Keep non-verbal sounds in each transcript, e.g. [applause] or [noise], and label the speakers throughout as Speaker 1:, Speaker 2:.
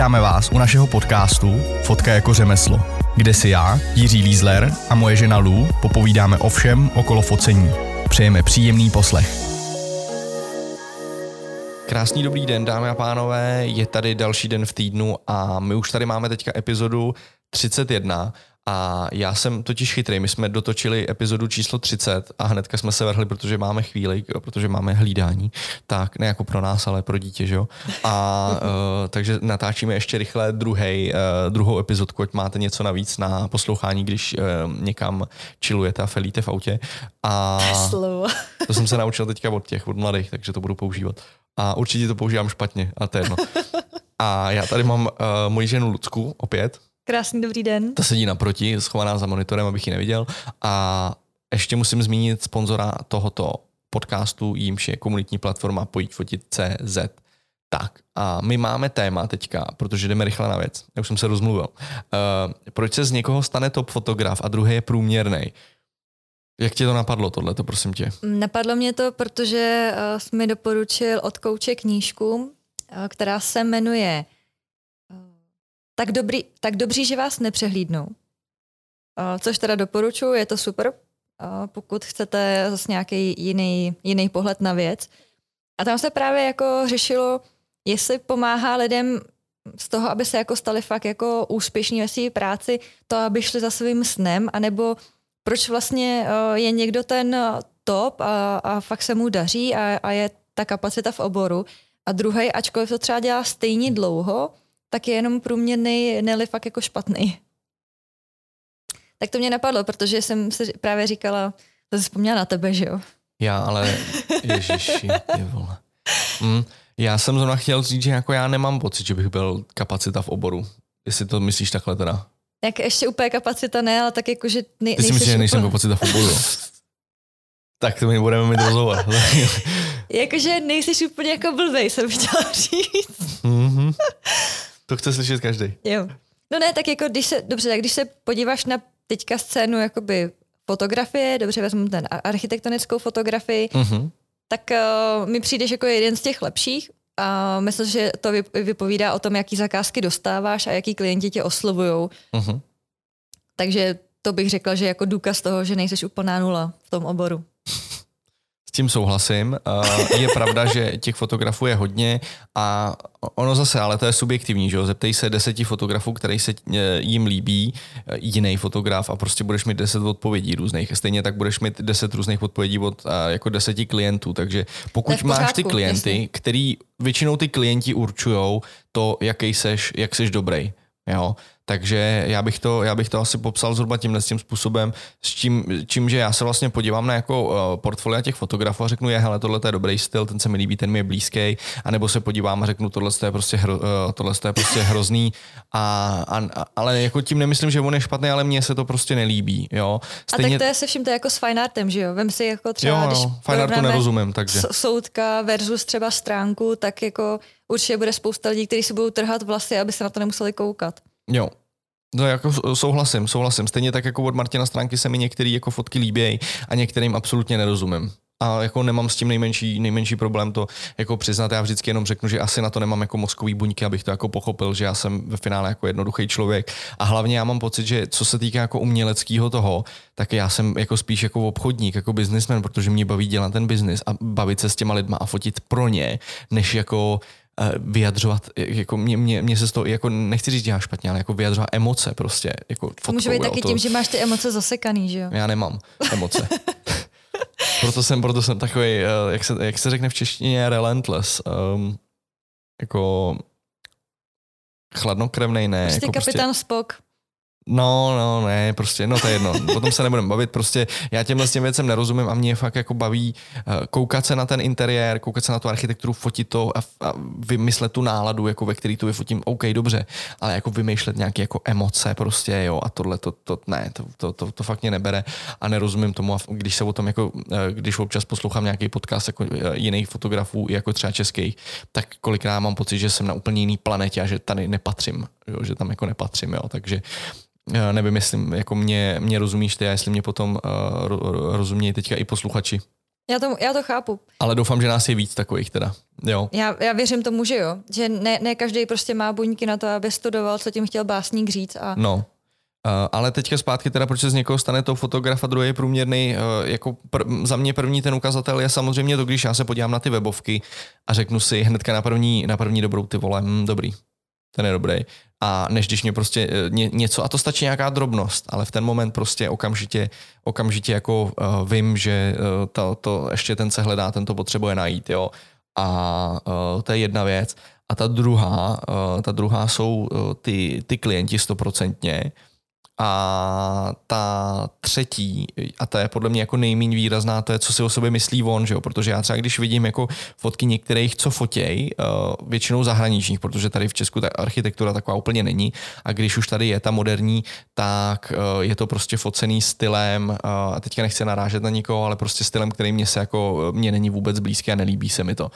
Speaker 1: Vítáme vás u našeho podcastu Fotka jako řemeslo, kde si já, Jiří Lízler a moje žena Lou popovídáme o všem okolo focení. Přejeme příjemný poslech. Krásný dobrý den, dámy a pánové, je tady další den v týdnu a my už tady máme teďka epizodu 31 a já jsem totiž chytrý, my jsme dotočili epizodu číslo 30 a hnedka jsme se vrhli, protože máme chvíli, protože máme hlídání, tak ne jako pro nás, ale pro dítě, že jo. A uh, [laughs] takže natáčíme ještě rychle druhej, uh, druhou epizodku, ať máte něco navíc na poslouchání, když uh, někam chillujete a felíte v autě. A [laughs] to jsem se naučil teďka od těch, od mladých, takže to budu používat. A určitě to používám špatně, a to je jedno. [laughs] A já tady mám uh, moji ženu Lucku opět.
Speaker 2: Krásný dobrý den.
Speaker 1: Ta sedí naproti, schovaná za monitorem, abych ji neviděl. A ještě musím zmínit sponzora tohoto podcastu, jímž je komunitní platforma Pojď fotit CZ. Tak a my máme téma teďka, protože jdeme rychle na věc. Já už jsem se rozmluvil. Uh, proč se z někoho stane top fotograf a druhý je průměrný? Jak ti to napadlo, tohle, prosím tě?
Speaker 2: Napadlo mě to, protože uh, jsi mi doporučil od kouče knížku, uh, která se jmenuje tak, dobrý, tak dobří, že vás nepřehlídnou. Což teda doporučuji, je to super, pokud chcete zase nějaký jiný, jiný pohled na věc. A tam se právě jako řešilo, jestli pomáhá lidem z toho, aby se jako stali fakt jako úspěšní ve své práci, to, aby šli za svým snem, anebo proč vlastně je někdo ten top a, a fakt se mu daří a, a je ta kapacita v oboru a druhý, ačkoliv to třeba dělá stejně dlouho, tak je jenom průměrný, neli fakt jako špatný. Tak to mě napadlo, protože jsem si právě říkala, to jsi vzpomněla na tebe, že jo?
Speaker 1: Já, ale [laughs] ježiši, ty vole. Mm, já jsem zrovna chtěl říct, že jako já nemám pocit, že bych byl kapacita v oboru. Jestli to myslíš takhle teda.
Speaker 2: Jak ještě úplně kapacita ne, ale tak jako, že
Speaker 1: nej, Ty si myslíš, že nejsem kapacita v oboru? tak to my budeme mít rozhovor. [laughs]
Speaker 2: Jakože nejsi úplně jako blbej, jsem chtěla říct.
Speaker 1: Mm-hmm. To chce slyšet každý.
Speaker 2: Jo. No ne, tak jako když se, dobře, tak když se podíváš na teďka scénu jakoby fotografie, dobře vezmu ten architektonickou fotografii, uh-huh. tak uh, mi přijdeš jako jeden z těch lepších a myslím, že to vypovídá o tom, jaký zakázky dostáváš a jaký klienti tě oslovují. Uh-huh. Takže to bych řekla, že jako důkaz toho, že nejseš úplná nula v tom oboru.
Speaker 1: S tím souhlasím. Je pravda, že těch fotografů je hodně a ono zase, ale to je subjektivní, že jo? Zeptej se deseti fotografů, který se e, jim líbí, e, jiný fotograf a prostě budeš mít deset odpovědí různých. Stejně tak budeš mít deset různých odpovědí od jako deseti klientů. Takže pokud máš ty klienty, jasný. který většinou ty klienti určují to, jaký seš, jak seš dobrý. Jo? Takže já bych to, já bych to asi popsal zhruba tímhle tím způsobem, s tím, čím, že já se vlastně podívám na jako uh, portfolia těch fotografů a řeknu, je, hele, tohle je dobrý styl, ten se mi líbí, ten mi je blízký, anebo se podívám a řeknu, tohle je prostě, hro, uh, tohle je prostě hrozný, a, a, ale jako tím nemyslím, že on je špatný, ale mně se to prostě nelíbí, jo.
Speaker 2: Stejně... A tak to je se vším to je jako s fine artem, že jo? Vem si jako třeba,
Speaker 1: jo, jo, když fine artu nerozumím, takže.
Speaker 2: Soudka versus třeba stránku, tak jako určitě bude spousta lidí, kteří si budou trhat vlasy, aby se na to nemuseli koukat.
Speaker 1: Jo, No jako souhlasím, souhlasím. Stejně tak jako od Martina stránky se mi některé jako fotky líbí a některým absolutně nerozumím. A jako nemám s tím nejmenší, nejmenší problém to jako přiznat. Já vždycky jenom řeknu, že asi na to nemám jako mozkový buňky, abych to jako pochopil, že já jsem ve finále jako jednoduchý člověk. A hlavně já mám pocit, že co se týká jako uměleckého toho, tak já jsem jako spíš jako obchodník, jako businessman, protože mě baví dělat ten biznis a bavit se s těma lidma a fotit pro ně, než jako vyjadřovat, jako mě, mě, mě se z toho, jako nechci říct dělá špatně, ale jako vyjadřovat emoce prostě. Jako fotkou,
Speaker 2: Může být taky to, tím, že máš ty emoce zasekaný, že jo?
Speaker 1: Já nemám emoce. [laughs] proto jsem, proto jsem takový, eh, jak se, jak se řekne v češtině, relentless. Um, jako chladnokrevnej, ne.
Speaker 2: Prostě
Speaker 1: jako
Speaker 2: kapitán prostě, Spock.
Speaker 1: No, no, ne, prostě, no to je jedno, potom se nebudeme bavit, prostě já těmhle s těm věcem nerozumím a mě fakt jako baví uh, koukat se na ten interiér, koukat se na tu architekturu, fotit to a, a vymyslet tu náladu, jako ve který tu vyfotím, OK, dobře, ale jako vymýšlet nějaké jako emoce prostě, jo, a tohle, to, to ne, to, to, to, to fakt mě nebere a nerozumím tomu a když se o tom jako, uh, když občas poslouchám nějaký podcast jako uh, jiných fotografů, jako třeba českých, tak kolikrát mám pocit, že jsem na úplně jiný planetě a že tady nepatřím, jo, že tam jako nepatřím, jo, takže Eh, nevím, jestli jako mě, mě rozumíš ty a jestli mě potom uh, rozumějí teďka i posluchači.
Speaker 2: Já to, já to chápu.
Speaker 1: Ale doufám, že nás je víc takových teda. Jo.
Speaker 2: Já, já věřím tomu, že jo. Že ne, ne každý prostě má buňky na to, aby studoval, co tím chtěl básník říct. A...
Speaker 1: No. Uh, ale teďka zpátky teda, proč se z někoho stane to fotograf a druhý je průměrný, uh, jako pr- za mě první ten ukazatel je samozřejmě to, když já se podívám na ty webovky a řeknu si hnedka na první, na první dobrou ty vole, hm, dobrý, ten je dobrý. A než když mě prostě uh, ně, něco, a to stačí nějaká drobnost, ale v ten moment prostě okamžitě, okamžitě jako uh, vím, že uh, to, to ještě ten se hledá, ten to potřebuje najít, jo. A uh, to je jedna věc. A ta druhá, uh, ta druhá jsou uh, ty, ty klienti stoprocentně, a ta třetí, a ta je podle mě jako nejméně výrazná, to je, co si o sobě myslí on, že jo? protože já třeba když vidím jako fotky některých, co fotěj, uh, většinou zahraničních, protože tady v Česku ta architektura taková úplně není a když už tady je ta moderní, tak uh, je to prostě focený stylem, uh, a teďka nechci narážet na nikoho, ale prostě stylem, který mě se jako, mě není vůbec blízký a nelíbí se mi to.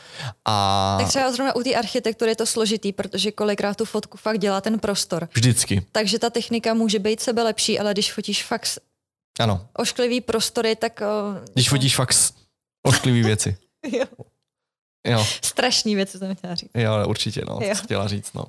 Speaker 1: A...
Speaker 2: Tak třeba zrovna u té architektury je to složitý, protože kolikrát tu fotku fakt dělá ten prostor.
Speaker 1: Vždycky.
Speaker 2: Takže ta technika může být sebe lepší, ale když fotíš fakt
Speaker 1: ano.
Speaker 2: ošklivý prostory, tak... O,
Speaker 1: když fotíš fakt ošklivý věci. [laughs]
Speaker 2: jo.
Speaker 1: Jo.
Speaker 2: Strašný věci jsem chtěla říct.
Speaker 1: Jo, určitě, no, jo. chtěla říct, no.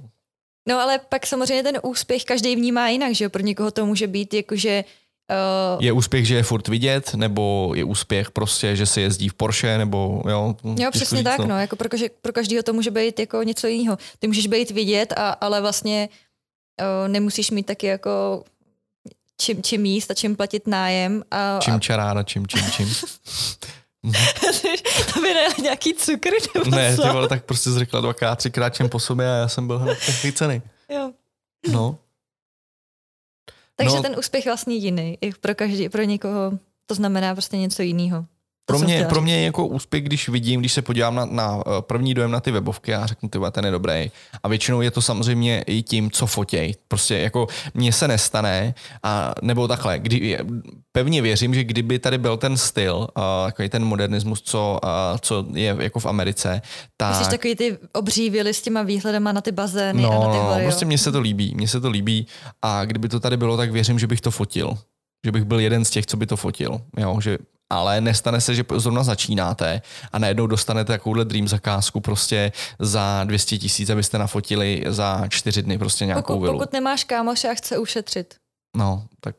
Speaker 2: No ale pak samozřejmě ten úspěch každý vnímá jinak, že jo? Pro někoho to může být jakože
Speaker 1: Uh, je úspěch, že je furt vidět, nebo je úspěch prostě, že se jezdí v Porsche, nebo jo?
Speaker 2: Jo, přesně říct, tak, no. no. Jako pro, pro každého to může být jako něco jiného. Ty můžeš být vidět, a, ale vlastně uh, nemusíš mít taky jako čím, čím jíst a čím platit nájem. A,
Speaker 1: čím čaráda, čím, čím, čím. [laughs]
Speaker 2: to by ne nějaký cukr nebo
Speaker 1: Ne, ty vole, tak prostě jsi řekla dvakrát, třikrát čem po sobě a já jsem byl hned ceny.
Speaker 2: Jo.
Speaker 1: No.
Speaker 2: Takže no. ten úspěch je vlastně jiný. I pro, každý, pro někoho to znamená prostě něco jiného.
Speaker 1: Pro mě, pro mě je jako úspěch, když vidím, když se podívám na, na eh, první dojem na ty webovky a řeknu, ty ten je dobrý. A většinou je to samozřejmě i tím, co fotěj. Prostě jako mně se nestane, a, nebo takhle, kdy, pevně věřím, že kdyby tady byl ten styl, uh, takový ten modernismus, co, uh, co je jako v Americe, tak...
Speaker 2: Myslíš takový ty obří vily s těma výhledama na ty bazény
Speaker 1: no,
Speaker 2: a na ty
Speaker 1: hory, no, prostě mně se to líbí, mně se to líbí a kdyby to tady bylo, tak věřím, že bych to fotil že bych byl jeden z těch, co by to fotil. Jo, že ale nestane se, že zrovna začínáte a najednou dostanete takovouhle dream zakázku prostě za 200 tisíc, abyste nafotili za čtyři dny prostě nějakou
Speaker 2: pokud,
Speaker 1: vilu.
Speaker 2: Pokud nemáš kámoše a chce ušetřit.
Speaker 1: No, tak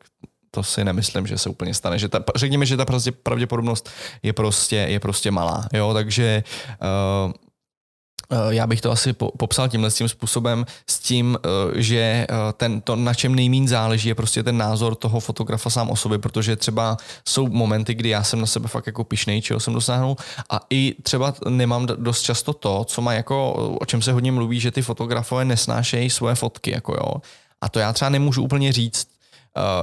Speaker 1: to si nemyslím, že se úplně stane. Že ta, řekněme, že ta pravděpodobnost je prostě, je prostě malá. Jo, takže uh, já bych to asi popsal tímhle tím způsobem s tím, eh, že eh, ten, to, na čem nejmín záleží, je prostě ten názor toho fotografa sám o sobě, protože třeba jsou momenty, kdy já jsem na sebe fakt jako pišnej, čeho jsem dosáhnul a i třeba nemám dost často to, co má jako, o čem se hodně mluví, že ty fotografové nesnášejí svoje fotky, jako jo. A to já třeba nemůžu úplně říct, Eh,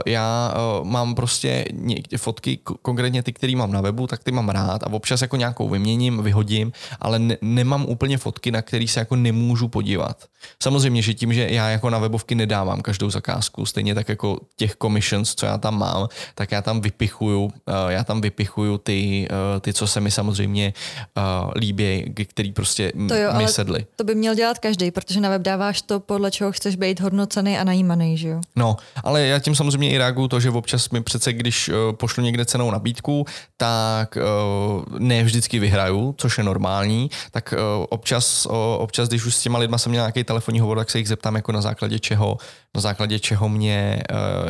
Speaker 1: já uh, mám prostě někde fotky, konkrétně ty, které mám na webu, tak ty mám rád a občas jako nějakou vyměním, vyhodím, ale ne, nemám úplně fotky, na které se jako nemůžu podívat. Samozřejmě, že tím, že já jako na webovky nedávám každou zakázku, stejně tak jako těch commissions, co já tam mám, tak já tam vypichuju, uh, já tam vypichuju ty, ty, co se mi samozřejmě líbí, který prostě to jo, mi sedly.
Speaker 2: To by měl dělat každý, protože na web dáváš to, podle čeho chceš být hodnocený a najímaný, že jo?
Speaker 1: No, ale já tím samozřejmě i reaguju to, že občas mi přece, když uh, pošlu někde cenou nabídku, tak uh, ne vždycky vyhraju, což je normální, tak uh, občas, občas, když už s těma lidma jsem měl nějaký telefonní hovor, tak se jich zeptám jako na základě čeho, na základě čeho mě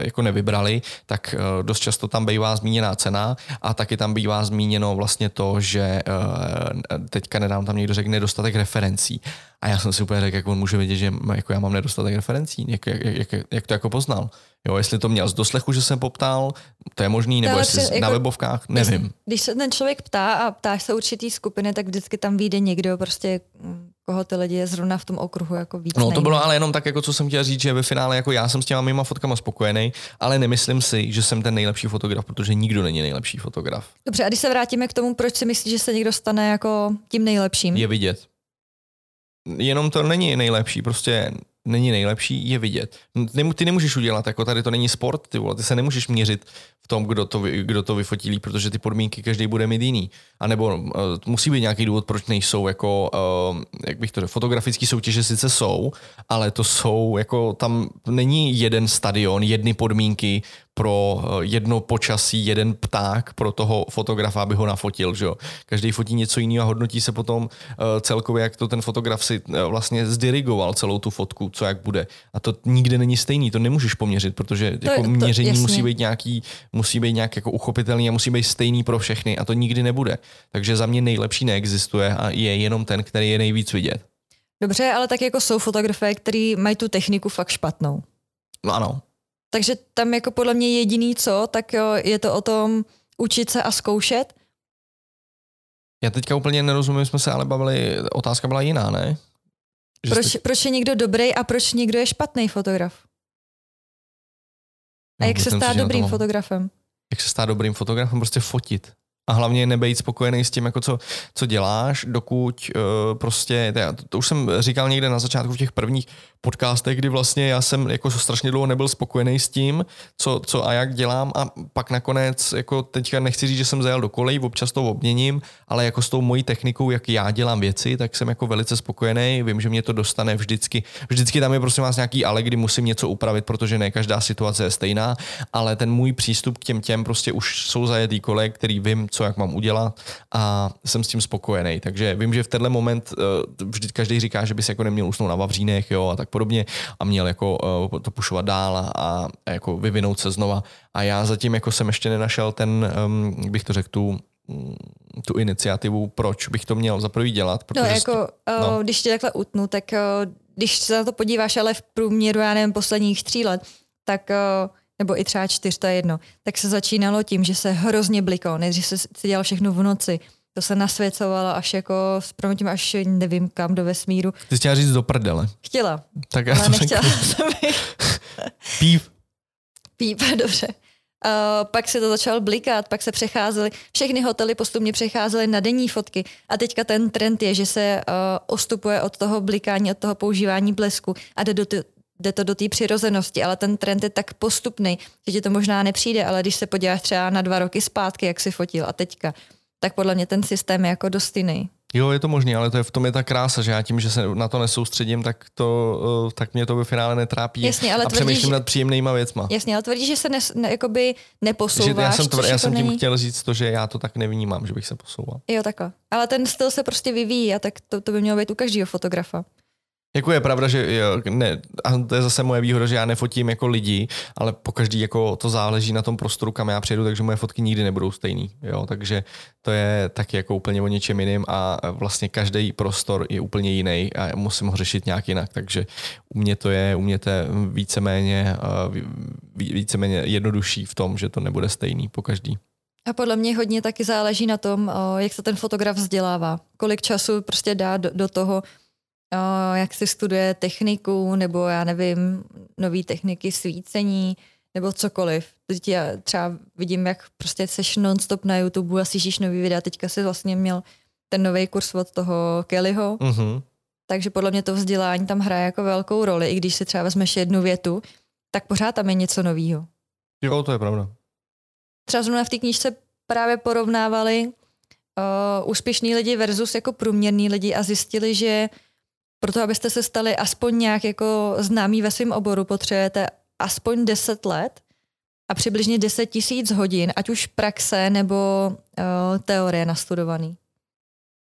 Speaker 1: jako nevybrali, tak dost často tam bývá zmíněná cena a taky tam bývá zmíněno vlastně to, že teďka nedám tam někdo řekne nedostatek referencí. A já jsem si úplně řekl, jak on může vědět, že jako já mám nedostatek referencí, jak, jak, jak, jak to jako poznal. Jo, jestli to měl z doslechu, že jsem poptal, to je možný, nebo jestli před, na jako, webovkách, nevím.
Speaker 2: Když, když se ten člověk ptá a ptáš se určitý skupiny, tak vždycky tam vyjde někdo, prostě koho ty lidi je zrovna v tom okruhu jako víc.
Speaker 1: No to bylo ale jenom tak, jako co jsem chtěl říct, že ve finále jako já jsem s těma mýma fotkama spokojený, ale nemyslím si, že jsem ten nejlepší fotograf, protože nikdo není nejlepší fotograf.
Speaker 2: Dobře, a když se vrátíme k tomu, proč si myslíš, že se někdo stane jako tím nejlepším?
Speaker 1: Je vidět. Jenom to není nejlepší, prostě není nejlepší, je vidět. Ty nemůžeš udělat, jako tady to není sport, ty vole, ty se nemůžeš měřit v tom, kdo to, kdo to vyfotí líp, protože ty podmínky každý bude mít jiný. A nebo uh, musí být nějaký důvod, proč nejsou jako, uh, jak bych to řekl, fotografické soutěže sice jsou, ale to jsou, jako tam není jeden stadion, jedny podmínky, pro eh, jedno počasí jeden pták pro toho fotografa, aby ho nafotil. Že jo? Každý fotí něco jiného a hodnotí se potom eh, celkově, jak to ten fotograf si eh, vlastně zdirigoval celou tu fotku, co jak bude. A to nikde není stejný, to nemůžeš poměřit, protože to, jako to, měření jasně. musí být nějaký, musí být nějak jako uchopitelný a musí být stejný pro všechny a to nikdy nebude. Takže za mě nejlepší neexistuje a je jenom ten, který je nejvíc vidět.
Speaker 2: Dobře, ale tak jako jsou fotografé, kteří mají tu techniku fakt špatnou.
Speaker 1: No ano.
Speaker 2: Takže tam jako podle mě jediný co, tak jo, je to o tom učit se a zkoušet.
Speaker 1: Já teďka úplně nerozumím, jsme se ale bavili, otázka byla jiná, ne?
Speaker 2: Že proč, jste... proč je někdo dobrý a proč někdo je špatný fotograf? A no, jak se stát dobrým fotografem?
Speaker 1: Jak se stát dobrým fotografem? Prostě fotit a hlavně nebejt spokojený s tím, jako co, co děláš, dokud uh, prostě, to, to už jsem říkal někde na začátku v těch prvních podcastech, kdy vlastně já jsem jako strašně dlouho nebyl spokojený s tím, co, co a jak dělám a pak nakonec, jako teďka nechci říct, že jsem zajel do kolej, občas to obměním, ale jako s tou mojí technikou, jak já dělám věci, tak jsem jako velice spokojený, vím, že mě to dostane vždycky, vždycky tam je prostě vás nějaký ale, kdy musím něco upravit, protože ne každá situace je stejná, ale ten můj přístup k těm těm prostě už jsou zajetý kolej, který vím, co jak mám udělat a jsem s tím spokojený. Takže vím, že v tenhle moment uh, vždy každý říká, že by se jako neměl usnout na Vavřínech jo, a tak podobně a měl jako uh, to pušovat dál a, a jako vyvinout se znova. A já zatím jako jsem ještě nenašel ten, um, bych to řekl, tu mm, tu iniciativu, proč bych to měl za prvý dělat.
Speaker 2: Protože no, jako, st- no. když tě takhle utnu, tak když se na to podíváš, ale v průměru, já nevím, posledních tří let, tak nebo i třeba čtyř, to je jedno, tak se začínalo tím, že se hrozně blikalo, než se, se dělalo všechno v noci. To se nasvěcovalo až jako, s až nevím kam do vesmíru.
Speaker 1: Ty chtěla říct do prdele.
Speaker 2: Chtěla.
Speaker 1: Tak já
Speaker 2: ale nechtěla jsem [laughs]
Speaker 1: Píp.
Speaker 2: Píp, [laughs] dobře. Uh, pak se to začalo blikat, pak se přecházely, všechny hotely postupně přecházely na denní fotky a teďka ten trend je, že se uh, ostupuje od toho blikání, od toho používání blesku a jde do, jde to do té přirozenosti, ale ten trend je tak postupný, že ti to možná nepřijde, ale když se podíváš třeba na dva roky zpátky, jak si fotil a teďka, tak podle mě ten systém je jako dost jiný.
Speaker 1: Jo, je to možné, ale to je v tom je ta krása, že já tím, že se na to nesoustředím, tak, to, eh, tak mě to ve finále netrápí
Speaker 2: jasně, ale
Speaker 1: a
Speaker 2: tvrdíš,
Speaker 1: přemýšlím nad příjemnýma věcma.
Speaker 2: Jasně, ale tvrdíš, že se ne, ne, jakoby neposouváš.
Speaker 1: Že já jsem, tvr, já jsem tím není... chtěl říct to, že já to tak nevnímám, že bych se posouval.
Speaker 2: Jo, takhle. Ale ten styl se prostě vyvíjí a tak to, to by mělo být u každého fotografa.
Speaker 1: Jako je pravda, že jo, ne, a to je zase moje výhoda, že já nefotím jako lidi, ale po každý jako to záleží na tom prostoru, kam já přijedu, takže moje fotky nikdy nebudou stejný. Jo, takže to je taky jako úplně o něčem jiným a vlastně každý prostor je úplně jiný a musím ho řešit nějak jinak, takže u mě to je, u mě to je víceméně, víceméně jednodušší v tom, že to nebude stejný po každý.
Speaker 2: A podle mě hodně taky záleží na tom, jak se ten fotograf vzdělává. Kolik času prostě dá do, do toho, jak si studuje techniku, nebo já nevím, nové techniky svícení, nebo cokoliv. Teď já třeba vidím, jak prostě seš non-stop na YouTube a slyšíš nový videa. Teďka si vlastně měl ten nový kurz od toho Kellyho. Mm-hmm. Takže podle mě to vzdělání tam hraje jako velkou roli. I když si třeba vezmeš jednu větu, tak pořád tam je něco nového.
Speaker 1: Jo, to je pravda.
Speaker 2: Třeba zrovna v té knížce právě porovnávali uh, úspěšní lidi versus jako průměrní lidi a zjistili, že proto, abyste se stali aspoň nějak jako známí ve svém oboru, potřebujete aspoň 10 let a přibližně 10 tisíc hodin, ať už praxe nebo uh, teorie nastudovaný.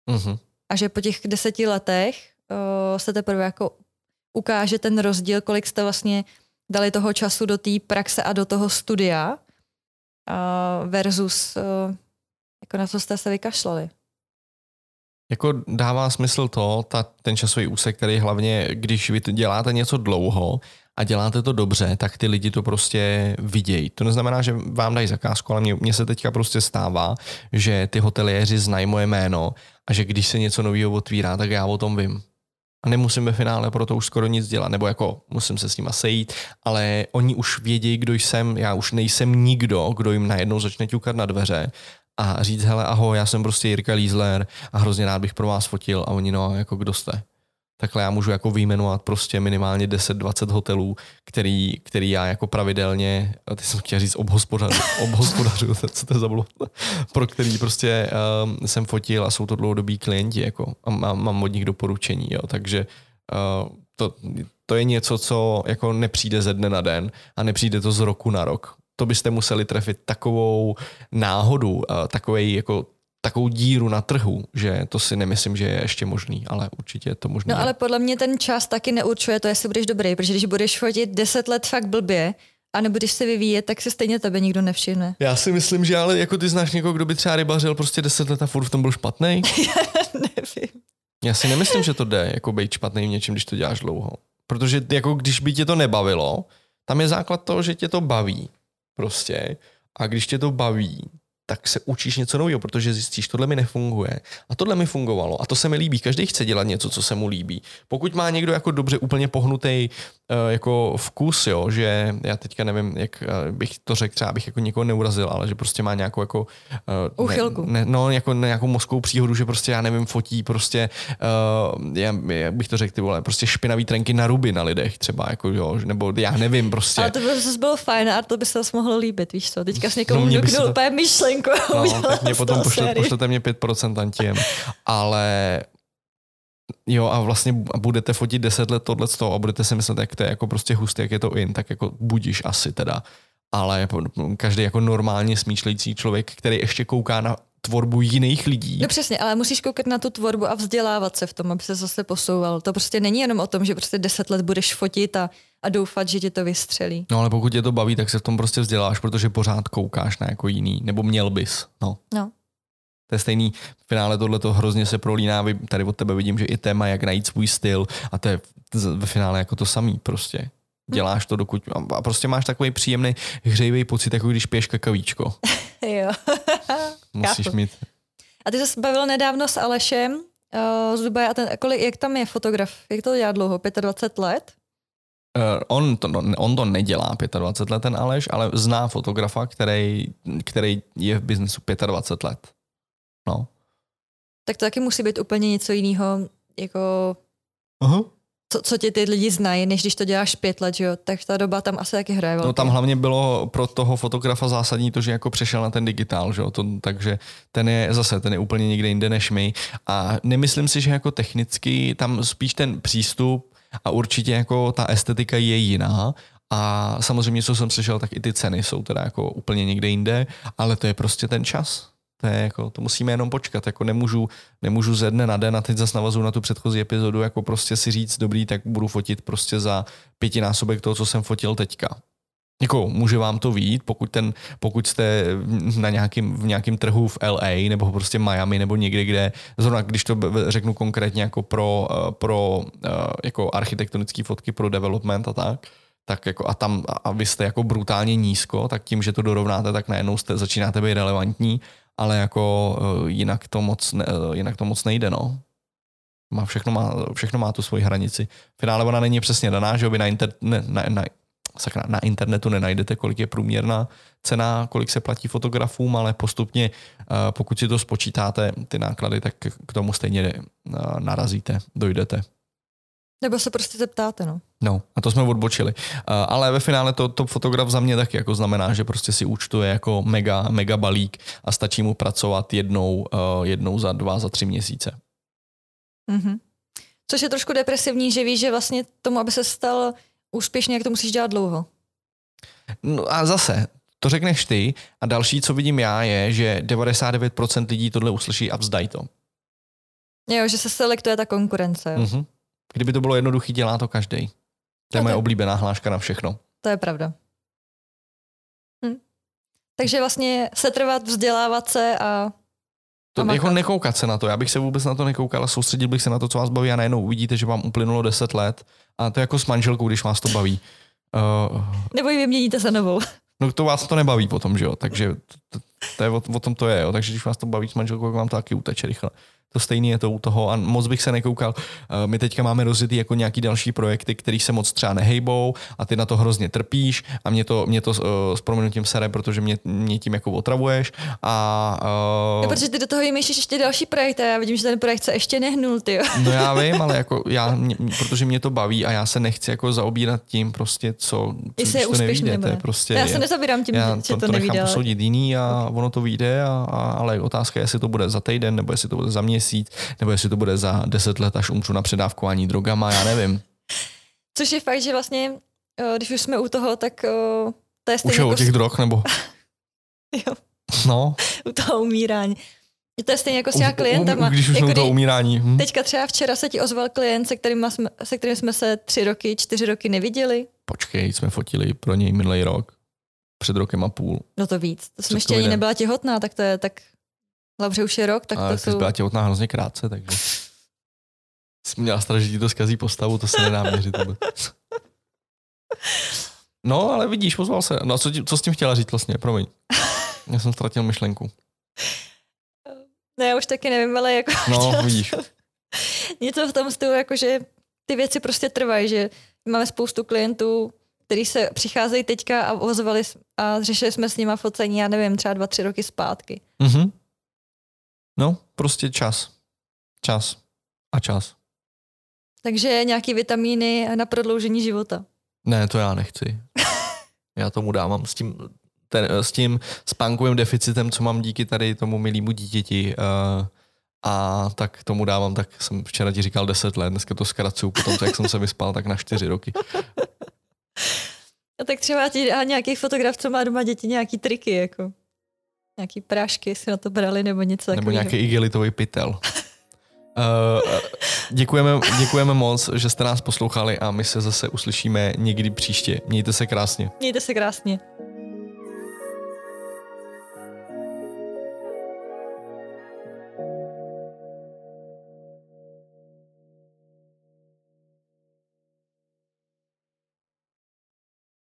Speaker 2: Uh-huh. A že po těch deseti letech uh, se teprve jako ukáže ten rozdíl, kolik jste vlastně dali toho času do té praxe a do toho studia uh, versus uh, jako na co jste se vykašlali.
Speaker 1: Jako dává smysl to, ta, ten časový úsek, který hlavně, když vy děláte něco dlouho a děláte to dobře, tak ty lidi to prostě vidějí. To neznamená, že vám dají zakázku, ale mně se teďka prostě stává, že ty hoteliéři znají moje jméno a že když se něco nového otvírá, tak já o tom vím. A nemusím ve finále pro to už skoro nic dělat, nebo jako musím se s nima sejít, ale oni už vědějí, kdo jsem, já už nejsem nikdo, kdo jim najednou začne ťukat na dveře a říct, hele, ahoj, já jsem prostě Jirka Lízler a hrozně rád bych pro vás fotil a oni, no, jako kdo jste? Takhle já můžu jako vyjmenovat prostě minimálně 10-20 hotelů, který, který já jako pravidelně, ty jsem chtěl říct obhospodařu, obhospodařu, [laughs] co to je za pro který prostě um, jsem fotil a jsou to dlouhodobí klienti jako a mám, mám od nich doporučení, jo, takže uh, to, to je něco, co jako nepřijde ze dne na den a nepřijde to z roku na rok to byste museli trefit takovou náhodu, takový jako takovou díru na trhu, že to si nemyslím, že je ještě možný, ale určitě je to možné.
Speaker 2: No ale podle mě ten čas taky neurčuje to, jestli budeš dobrý, protože když budeš fotit deset let fakt blbě, a nebo když se vyvíje, tak se stejně tebe nikdo nevšimne. [laughs]
Speaker 1: Já si myslím, že ale jako ty znáš někoho, kdo by třeba rybařil prostě deset let a furt v tom byl špatný. [laughs]
Speaker 2: nevím.
Speaker 1: Já si nemyslím, že to jde, jako být špatný v něčem, když to děláš dlouho. Protože jako když by tě to nebavilo, tam je základ toho, že tě to baví. Prostě. A když tě to baví, tak se učíš něco nového, protože zjistíš, tohle mi nefunguje a tohle mi fungovalo a to se mi líbí. Každý chce dělat něco, co se mu líbí. Pokud má někdo jako dobře úplně pohnutý uh, jako vkus, jo, že já teďka nevím, jak uh, bych to řekl, třeba bych jako někoho neurazil, ale že prostě má nějakou jako
Speaker 2: uh, Uchylku.
Speaker 1: Ne, ne, no, jako nějakou mozkovou příhodu, že prostě já nevím, fotí prostě, uh, já, jak bych to řekl, ty vole, prostě špinavý trenky na ruby na lidech třeba, jako jo, nebo já nevím prostě.
Speaker 2: Ale to by zase bylo fajn a to by se zase mohlo líbit, víš co, teďka s někomu no, to... úplně myšlenku myšlenku.
Speaker 1: No, tak mě potom pošle, pošlete mě 5% antiem. Ale jo a vlastně budete fotit 10 let tohle a budete si myslet, jak to je jako prostě hustý, jak je to in, tak jako budíš asi teda. Ale každý jako normálně smýšlející člověk, který ještě kouká na tvorbu jiných lidí.
Speaker 2: No přesně, ale musíš koukat na tu tvorbu a vzdělávat se v tom, aby se zase posouval. To prostě není jenom o tom, že prostě deset let budeš fotit a, a doufat, že tě to vystřelí.
Speaker 1: No ale pokud tě to baví, tak se v tom prostě vzděláš, protože pořád koukáš na jako jiný, nebo měl bys. No.
Speaker 2: no.
Speaker 1: To je stejný, v finále tohle to hrozně se prolíná, tady od tebe vidím, že i téma, jak najít svůj styl a to je ve finále jako to samý prostě. Děláš to, dokud a prostě máš takový příjemný hřejivý pocit, jako když piješ kakavíčko. [laughs]
Speaker 2: jo. [laughs]
Speaker 1: Musíš Chápu. mít.
Speaker 2: A ty jsi bavil nedávno s Alešem uh, z Dubaje a ten, kolik, jak tam je fotograf? Jak to dělá dlouho? 25 let?
Speaker 1: Uh, on, to, no, on to nedělá 25 let, ten Aleš, ale zná fotografa, který, který je v biznesu 25 let. No.
Speaker 2: Tak to taky musí být úplně něco jiného, jako...
Speaker 1: Aha
Speaker 2: co, co tě ty lidi znají, než když to děláš pět let, že jo? tak ta doba tam asi taky hraje velký.
Speaker 1: No tam hlavně bylo pro toho fotografa zásadní to, že jako přešel na ten digitál, že jo? To, takže ten je zase, ten je úplně někde jinde než my a nemyslím si, že jako technicky tam spíš ten přístup a určitě jako ta estetika je jiná, a samozřejmě, co jsem slyšel, tak i ty ceny jsou teda jako úplně někde jinde, ale to je prostě ten čas. To, je jako, to musíme jenom počkat. Jako nemůžu, nemůžu ze dne na den a teď zase navazu na tu předchozí epizodu, jako prostě si říct, dobrý, tak budu fotit prostě za pětinásobek toho, co jsem fotil teďka. Jako může vám to vít, pokud, ten, pokud jste na nějakým, v nějakém trhu v LA nebo prostě Miami nebo někde, kde, zrovna když to řeknu konkrétně jako pro, eh, pro eh, jako architektonické fotky pro development a tak, tak jako a tam a vy jste jako brutálně nízko, tak tím, že to dorovnáte, tak najednou jste, začínáte být relevantní ale jako uh, jinak, to moc ne, jinak to moc nejde, no. Má všechno, má, všechno má tu svoji hranici. V finále ona není přesně daná, že by na, inter, ne, na, na, sakra, na internetu nenajdete, kolik je průměrná cena, kolik se platí fotografům, ale postupně, uh, pokud si to spočítáte, ty náklady, tak k tomu stejně uh, narazíte, dojdete.
Speaker 2: Nebo se prostě zeptáte, no.
Speaker 1: No, a to jsme odbočili. Uh, ale ve finále to, to fotograf za mě taky jako znamená, že prostě si účtuje jako mega, mega balík a stačí mu pracovat jednou, jednou za dva, za tři měsíce.
Speaker 2: Mm-hmm. Což je trošku depresivní, že víš, že vlastně tomu, aby se stal úspěšný, jak to musíš dělat dlouho.
Speaker 1: No a zase, to řekneš ty a další, co vidím já, je, že 99% lidí tohle uslyší a vzdají to.
Speaker 2: Jo, že se selektuje ta konkurence. Jo.
Speaker 1: Mm-hmm. Kdyby to bylo jednoduchý, dělá to každý. To je moje oblíbená hláška na všechno.
Speaker 2: To je pravda. Hm. Takže vlastně setrvat, vzdělávat se a
Speaker 1: to, jako nekoukat se na to, já bych se vůbec na to nekoukal a soustředil bych se na to, co vás baví a najednou uvidíte, že vám uplynulo 10 let a to je jako s manželkou, když vás to baví. Uh,
Speaker 2: Nebo ji vyměníte za novou.
Speaker 1: No to vás to nebaví potom, že jo, takže to, to, je o, o, tom to je, jo, takže když vás to baví s manželkou, tak vám to taky uteče rychle. To stejný je to u toho a moc bych se nekoukal. Eh, my teďka máme rozjetý jako nějaký další projekty, který se moc třeba nehejbou a ty na to hrozně trpíš a mě to, mě to s proměnutím sere, protože mě, mě tím jako otravuješ a...
Speaker 2: Uh... Ja, protože ty do toho vymýšlíš ještě další projekt a já vidím, že ten projekt se ještě nehnul, ty.
Speaker 1: No já vím, ale jako [laughs] já, mě, protože mě to baví a já se nechci jako zaobírat tím prostě, co, co
Speaker 2: Jestli je to nevíde, to je
Speaker 1: prostě,
Speaker 2: já se nezabírám tím, já že to, to,
Speaker 1: to
Speaker 2: nechám
Speaker 1: posoudit jiný a. ono to vyjde, a, a, ale otázka je, jestli to bude za týden nebo jestli to bude za měsíc nebo jestli to bude za deset let, až umřu na předávkování drogama, já nevím.
Speaker 2: Což je fakt, že vlastně, eh, když už jsme u toho, tak eh, to je
Speaker 1: Už
Speaker 2: stejně
Speaker 1: je
Speaker 2: jako
Speaker 1: o těch drog, nebo? [laughs]
Speaker 2: Jo.
Speaker 1: No,
Speaker 2: u toho umírání. To je stejně jako s těma
Speaker 1: u- u-
Speaker 2: klientama.
Speaker 1: když už
Speaker 2: jako
Speaker 1: jsme u toho
Speaker 2: kdy-
Speaker 1: umírání. Hm?
Speaker 2: Teďka třeba včera se ti ozval klient, se kterým, jsme, se kterým jsme se tři roky, čtyři roky neviděli.
Speaker 1: Počkej, jsme fotili pro něj minulý rok. Před rokem a půl.
Speaker 2: No to víc. To jsem ještě ani nebyla těhotná, tak to je tak... Dobře, už je rok, tak
Speaker 1: Ale
Speaker 2: to jsou...
Speaker 1: byla těhotná hrozně krátce, takže jsi měla strach, že ti to zkazí postavu, to se nedá měřit. No, ale vidíš, pozval se. No a co, co s tím chtěla říct vlastně, promiň. Já jsem ztratil myšlenku.
Speaker 2: Ne, já už taky nevím, ale jako...
Speaker 1: No, [laughs] vidíš.
Speaker 2: Něco v tom stylu, jako že ty věci prostě trvají, že máme spoustu klientů, kteří se přicházejí teďka a ozvali a řešili jsme s nima focení, já nevím, třeba dva, tři roky zpátky.
Speaker 1: Mhm. No, prostě čas. Čas. A čas.
Speaker 2: Takže nějaký vitamíny na prodloužení života.
Speaker 1: Ne, to já nechci. [laughs] Já tomu dávám s tím, ten, s tím spánkovým deficitem, co mám díky tady tomu milému dítěti. Uh, a tak tomu dávám, tak jsem včera ti říkal 10 let, dneska to zkracuju, potom, co jak jsem se vyspal, tak na 4 roky.
Speaker 2: A tak třeba ti dá nějaký fotograf, co má doma děti, nějaký triky, jako nějaký prášky si na to brali nebo něco
Speaker 1: Nebo
Speaker 2: takového.
Speaker 1: nějaký igelitový pytel. Uh, [laughs] děkujeme, děkujeme moc, že jste nás poslouchali a my se zase uslyšíme někdy příště. Mějte se krásně.
Speaker 2: Mějte se krásně.